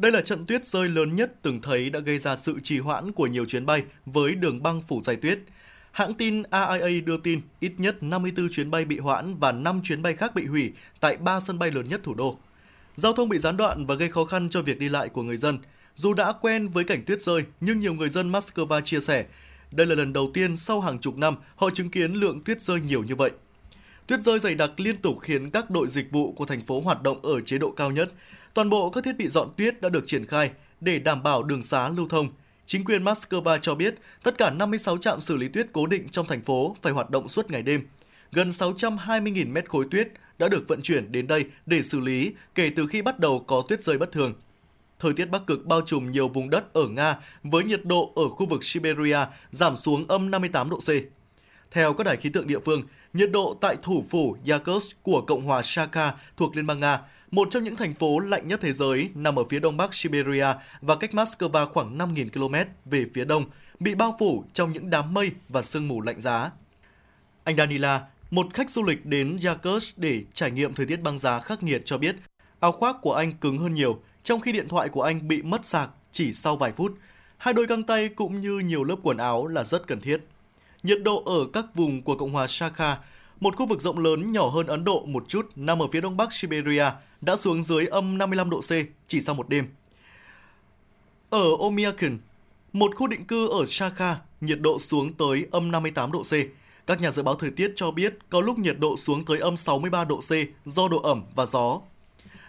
Đây là trận tuyết rơi lớn nhất từng thấy đã gây ra sự trì hoãn của nhiều chuyến bay với đường băng phủ dày tuyết. Hãng tin AIA đưa tin ít nhất 54 chuyến bay bị hoãn và 5 chuyến bay khác bị hủy tại 3 sân bay lớn nhất thủ đô. Giao thông bị gián đoạn và gây khó khăn cho việc đi lại của người dân. Dù đã quen với cảnh tuyết rơi, nhưng nhiều người dân Moscow chia sẻ, đây là lần đầu tiên sau hàng chục năm họ chứng kiến lượng tuyết rơi nhiều như vậy. Tuyết rơi dày đặc liên tục khiến các đội dịch vụ của thành phố hoạt động ở chế độ cao nhất. Toàn bộ các thiết bị dọn tuyết đã được triển khai để đảm bảo đường xá lưu thông. Chính quyền Moscow cho biết tất cả 56 trạm xử lý tuyết cố định trong thành phố phải hoạt động suốt ngày đêm. Gần 620.000 mét khối tuyết đã được vận chuyển đến đây để xử lý kể từ khi bắt đầu có tuyết rơi bất thường. Thời tiết Bắc Cực bao trùm nhiều vùng đất ở Nga với nhiệt độ ở khu vực Siberia giảm xuống âm 58 độ C. Theo các đài khí tượng địa phương, nhiệt độ tại thủ phủ Yakutsk của Cộng hòa Sakha thuộc Liên bang Nga, một trong những thành phố lạnh nhất thế giới nằm ở phía đông bắc Siberia và cách Moscow khoảng 5.000 km về phía đông, bị bao phủ trong những đám mây và sương mù lạnh giá. Anh Danila, một khách du lịch đến Yakutsk để trải nghiệm thời tiết băng giá khắc nghiệt cho biết, áo khoác của anh cứng hơn nhiều, trong khi điện thoại của anh bị mất sạc chỉ sau vài phút. Hai đôi găng tay cũng như nhiều lớp quần áo là rất cần thiết. Nhiệt độ ở các vùng của Cộng hòa Sakha, một khu vực rộng lớn nhỏ hơn Ấn Độ một chút nằm ở phía đông bắc Siberia, đã xuống dưới âm 55 độ C chỉ sau một đêm. Ở Omiakin, một khu định cư ở Shaka, nhiệt độ xuống tới âm 58 độ C. Các nhà dự báo thời tiết cho biết có lúc nhiệt độ xuống tới âm 63 độ C do độ ẩm và gió.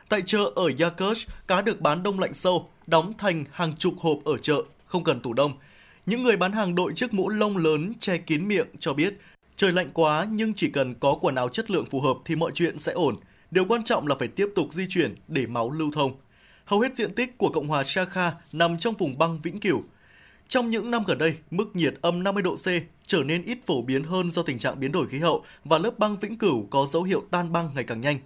Tại chợ ở Yakutsk, cá được bán đông lạnh sâu, đóng thành hàng chục hộp ở chợ, không cần tủ đông. Những người bán hàng đội chiếc mũ lông lớn che kín miệng cho biết trời lạnh quá nhưng chỉ cần có quần áo chất lượng phù hợp thì mọi chuyện sẽ ổn. Điều quan trọng là phải tiếp tục di chuyển để máu lưu thông. Hầu hết diện tích của Cộng hòa Sakha nằm trong vùng băng vĩnh cửu. Trong những năm gần đây, mức nhiệt âm 50 độ C trở nên ít phổ biến hơn do tình trạng biến đổi khí hậu và lớp băng vĩnh cửu có dấu hiệu tan băng ngày càng nhanh.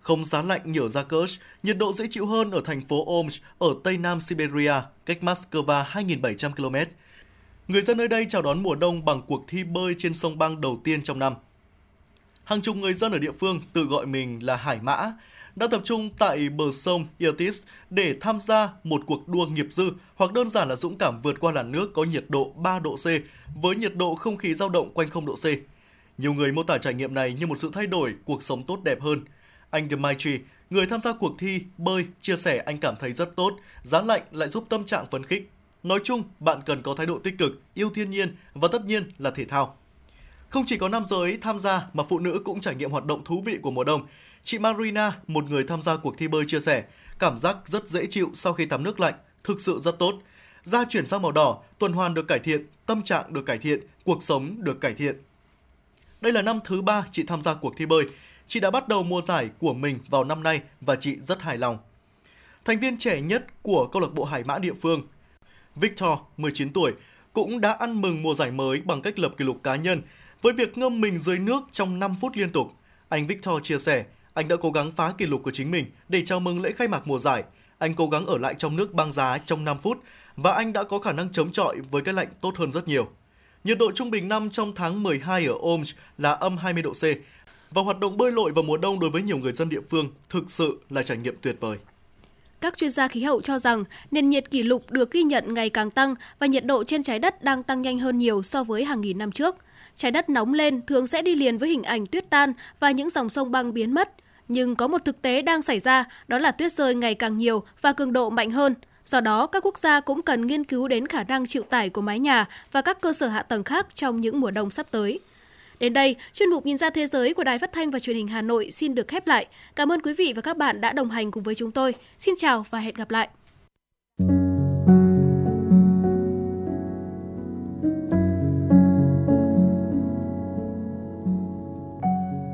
Không giá lạnh như ở Yakutsk, nhiệt độ dễ chịu hơn ở thành phố Omsk ở tây nam Siberia, cách Moscow 2.700 km. Người dân nơi đây chào đón mùa đông bằng cuộc thi bơi trên sông băng đầu tiên trong năm. Hàng chục người dân ở địa phương tự gọi mình là Hải Mã, đã tập trung tại bờ sông Irtis để tham gia một cuộc đua nghiệp dư hoặc đơn giản là dũng cảm vượt qua làn nước có nhiệt độ 3 độ C với nhiệt độ không khí dao động quanh 0 độ C. Nhiều người mô tả trải nghiệm này như một sự thay đổi cuộc sống tốt đẹp hơn. Anh Dmitry, người tham gia cuộc thi bơi, chia sẻ anh cảm thấy rất tốt, giá lạnh lại giúp tâm trạng phấn khích. Nói chung, bạn cần có thái độ tích cực, yêu thiên nhiên và tất nhiên là thể thao. Không chỉ có nam giới tham gia mà phụ nữ cũng trải nghiệm hoạt động thú vị của mùa đông. Chị Marina, một người tham gia cuộc thi bơi chia sẻ, cảm giác rất dễ chịu sau khi tắm nước lạnh, thực sự rất tốt. Da chuyển sang màu đỏ, tuần hoàn được cải thiện, tâm trạng được cải thiện, cuộc sống được cải thiện. Đây là năm thứ ba chị tham gia cuộc thi bơi. Chị đã bắt đầu mùa giải của mình vào năm nay và chị rất hài lòng. thành viên trẻ nhất của câu lạc bộ Hải Mã địa phương. Victor, 19 tuổi, cũng đã ăn mừng mùa giải mới bằng cách lập kỷ lục cá nhân với việc ngâm mình dưới nước trong 5 phút liên tục. Anh Victor chia sẻ, anh đã cố gắng phá kỷ lục của chính mình để chào mừng lễ khai mạc mùa giải. Anh cố gắng ở lại trong nước băng giá trong 5 phút và anh đã có khả năng chống chọi với cái lạnh tốt hơn rất nhiều. Nhiệt độ trung bình năm trong tháng 12 ở Omsk là âm 20 độ C và hoạt động bơi lội vào mùa đông đối với nhiều người dân địa phương thực sự là trải nghiệm tuyệt vời. Các chuyên gia khí hậu cho rằng nền nhiệt kỷ lục được ghi nhận ngày càng tăng và nhiệt độ trên trái đất đang tăng nhanh hơn nhiều so với hàng nghìn năm trước. Trái đất nóng lên thường sẽ đi liền với hình ảnh tuyết tan và những dòng sông băng biến mất. Nhưng có một thực tế đang xảy ra, đó là tuyết rơi ngày càng nhiều và cường độ mạnh hơn. Do đó, các quốc gia cũng cần nghiên cứu đến khả năng chịu tải của mái nhà và các cơ sở hạ tầng khác trong những mùa đông sắp tới. Đến đây, chuyên mục Nhìn ra thế giới của Đài Phát thanh và Truyền hình Hà Nội xin được khép lại. Cảm ơn quý vị và các bạn đã đồng hành cùng với chúng tôi. Xin chào và hẹn gặp lại.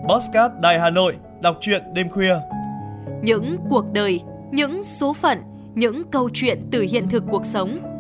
Postcard Đài Hà Nội, đọc truyện đêm khuya. Những cuộc đời, những số phận, những câu chuyện từ hiện thực cuộc sống,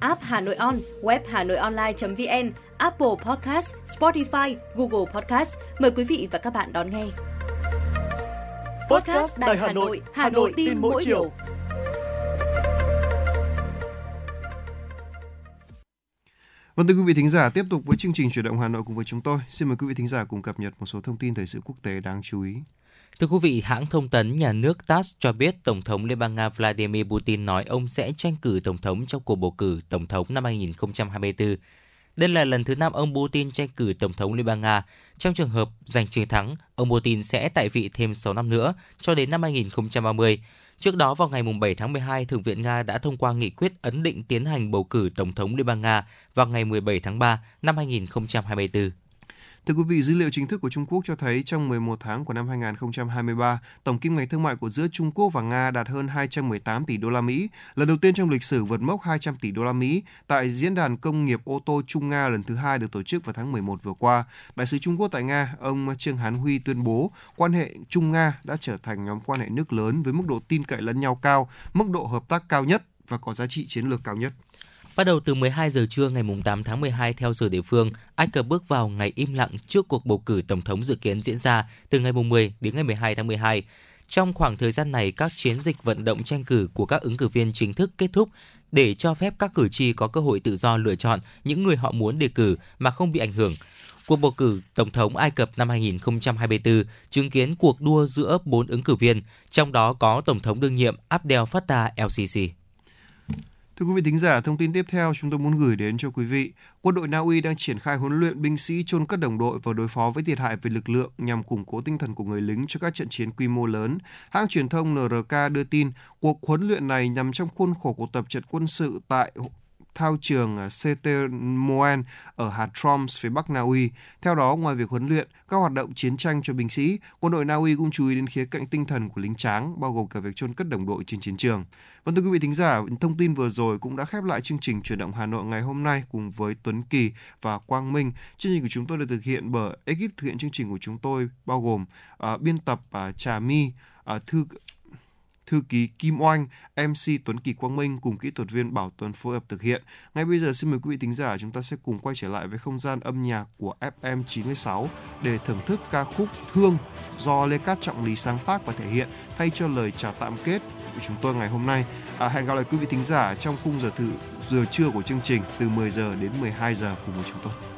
app Hà Nội On, web Hà Nội Online.vn, Apple Podcast, Spotify, Google Podcast. Mời quý vị và các bạn đón nghe. Podcast Đài Hà Nội, Hà Nội tin mỗi chiều. Vâng thưa quý vị thính giả, tiếp tục với chương trình chuyển động Hà Nội cùng với chúng tôi. Xin mời quý vị thính giả cùng cập nhật một số thông tin thời sự quốc tế đáng chú ý. Thưa quý vị, hãng thông tấn nhà nước TASS cho biết Tổng thống Liên bang Nga Vladimir Putin nói ông sẽ tranh cử Tổng thống trong cuộc bầu cử Tổng thống năm 2024. Đây là lần thứ năm ông Putin tranh cử Tổng thống Liên bang Nga. Trong trường hợp giành chiến thắng, ông Putin sẽ tại vị thêm 6 năm nữa, cho đến năm 2030. Trước đó vào ngày 7 tháng 12, Thượng viện Nga đã thông qua nghị quyết ấn định tiến hành bầu cử Tổng thống Liên bang Nga vào ngày 17 tháng 3 năm 2024. Thưa quý vị, dữ liệu chính thức của Trung Quốc cho thấy trong 11 tháng của năm 2023, tổng kim ngạch thương mại của giữa Trung Quốc và Nga đạt hơn 218 tỷ đô la Mỹ, lần đầu tiên trong lịch sử vượt mốc 200 tỷ đô la Mỹ tại diễn đàn công nghiệp ô tô Trung Nga lần thứ hai được tổ chức vào tháng 11 vừa qua. Đại sứ Trung Quốc tại Nga, ông Trương Hán Huy tuyên bố quan hệ Trung Nga đã trở thành nhóm quan hệ nước lớn với mức độ tin cậy lẫn nhau cao, mức độ hợp tác cao nhất và có giá trị chiến lược cao nhất. Bắt đầu từ 12 giờ trưa ngày 8 tháng 12 theo giờ địa phương, Ai Cập bước vào ngày im lặng trước cuộc bầu cử tổng thống dự kiến diễn ra từ ngày 10 đến ngày 12 tháng 12. Trong khoảng thời gian này, các chiến dịch vận động tranh cử của các ứng cử viên chính thức kết thúc để cho phép các cử tri có cơ hội tự do lựa chọn những người họ muốn đề cử mà không bị ảnh hưởng. Cuộc bầu cử Tổng thống Ai Cập năm 2024 chứng kiến cuộc đua giữa bốn ứng cử viên, trong đó có Tổng thống đương nhiệm Abdel Fattah el-Sisi. Thưa quý vị thính giả, thông tin tiếp theo chúng tôi muốn gửi đến cho quý vị. Quân đội Na Uy đang triển khai huấn luyện binh sĩ chôn cất đồng đội và đối phó với thiệt hại về lực lượng nhằm củng cố tinh thần của người lính cho các trận chiến quy mô lớn. Hãng truyền thông NRK đưa tin cuộc huấn luyện này nằm trong khuôn khổ cuộc tập trận quân sự tại thao trường à, Setermoen ở hạt Troms phía bắc Na Uy. Theo đó, ngoài việc huấn luyện các hoạt động chiến tranh cho binh sĩ, quân đội Na Uy cũng chú ý đến khía cạnh tinh thần của lính tráng, bao gồm cả việc chôn cất đồng đội trên chiến trường. Vâng thưa quý vị thính giả, thông tin vừa rồi cũng đã khép lại chương trình chuyển động Hà Nội ngày hôm nay cùng với Tuấn Kỳ và Quang Minh. Chương trình của chúng tôi được thực hiện bởi ekip thực hiện chương trình của chúng tôi bao gồm uh, biên tập uh, Trà My, uh, thư thư ký Kim Oanh, MC Tuấn Kỳ Quang Minh cùng kỹ thuật viên Bảo Tuấn phối hợp thực hiện. Ngay bây giờ xin mời quý vị thính giả chúng ta sẽ cùng quay trở lại với không gian âm nhạc của FM 96 để thưởng thức ca khúc Thương do Lê Cát Trọng Lý sáng tác và thể hiện thay cho lời chào tạm kết của chúng tôi ngày hôm nay. À, hẹn gặp lại quý vị thính giả trong khung giờ thử giờ trưa của chương trình từ 10 giờ đến 12 giờ cùng với chúng tôi.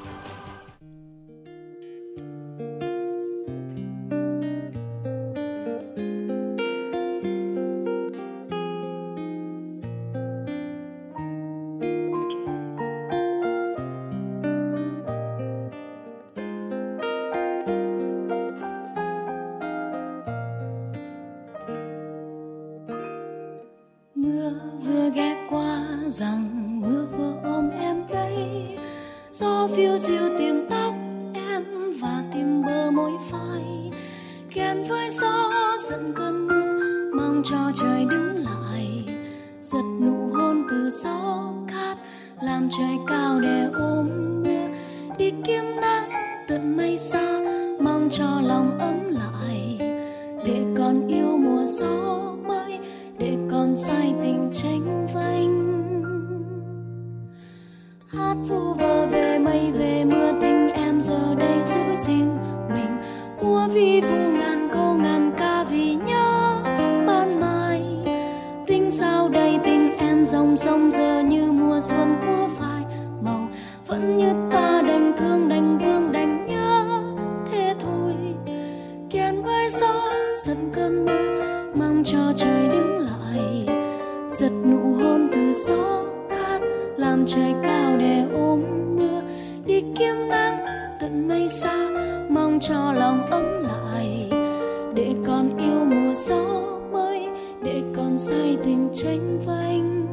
Yêu mùa gió mới để còn sai tình tranh vanh.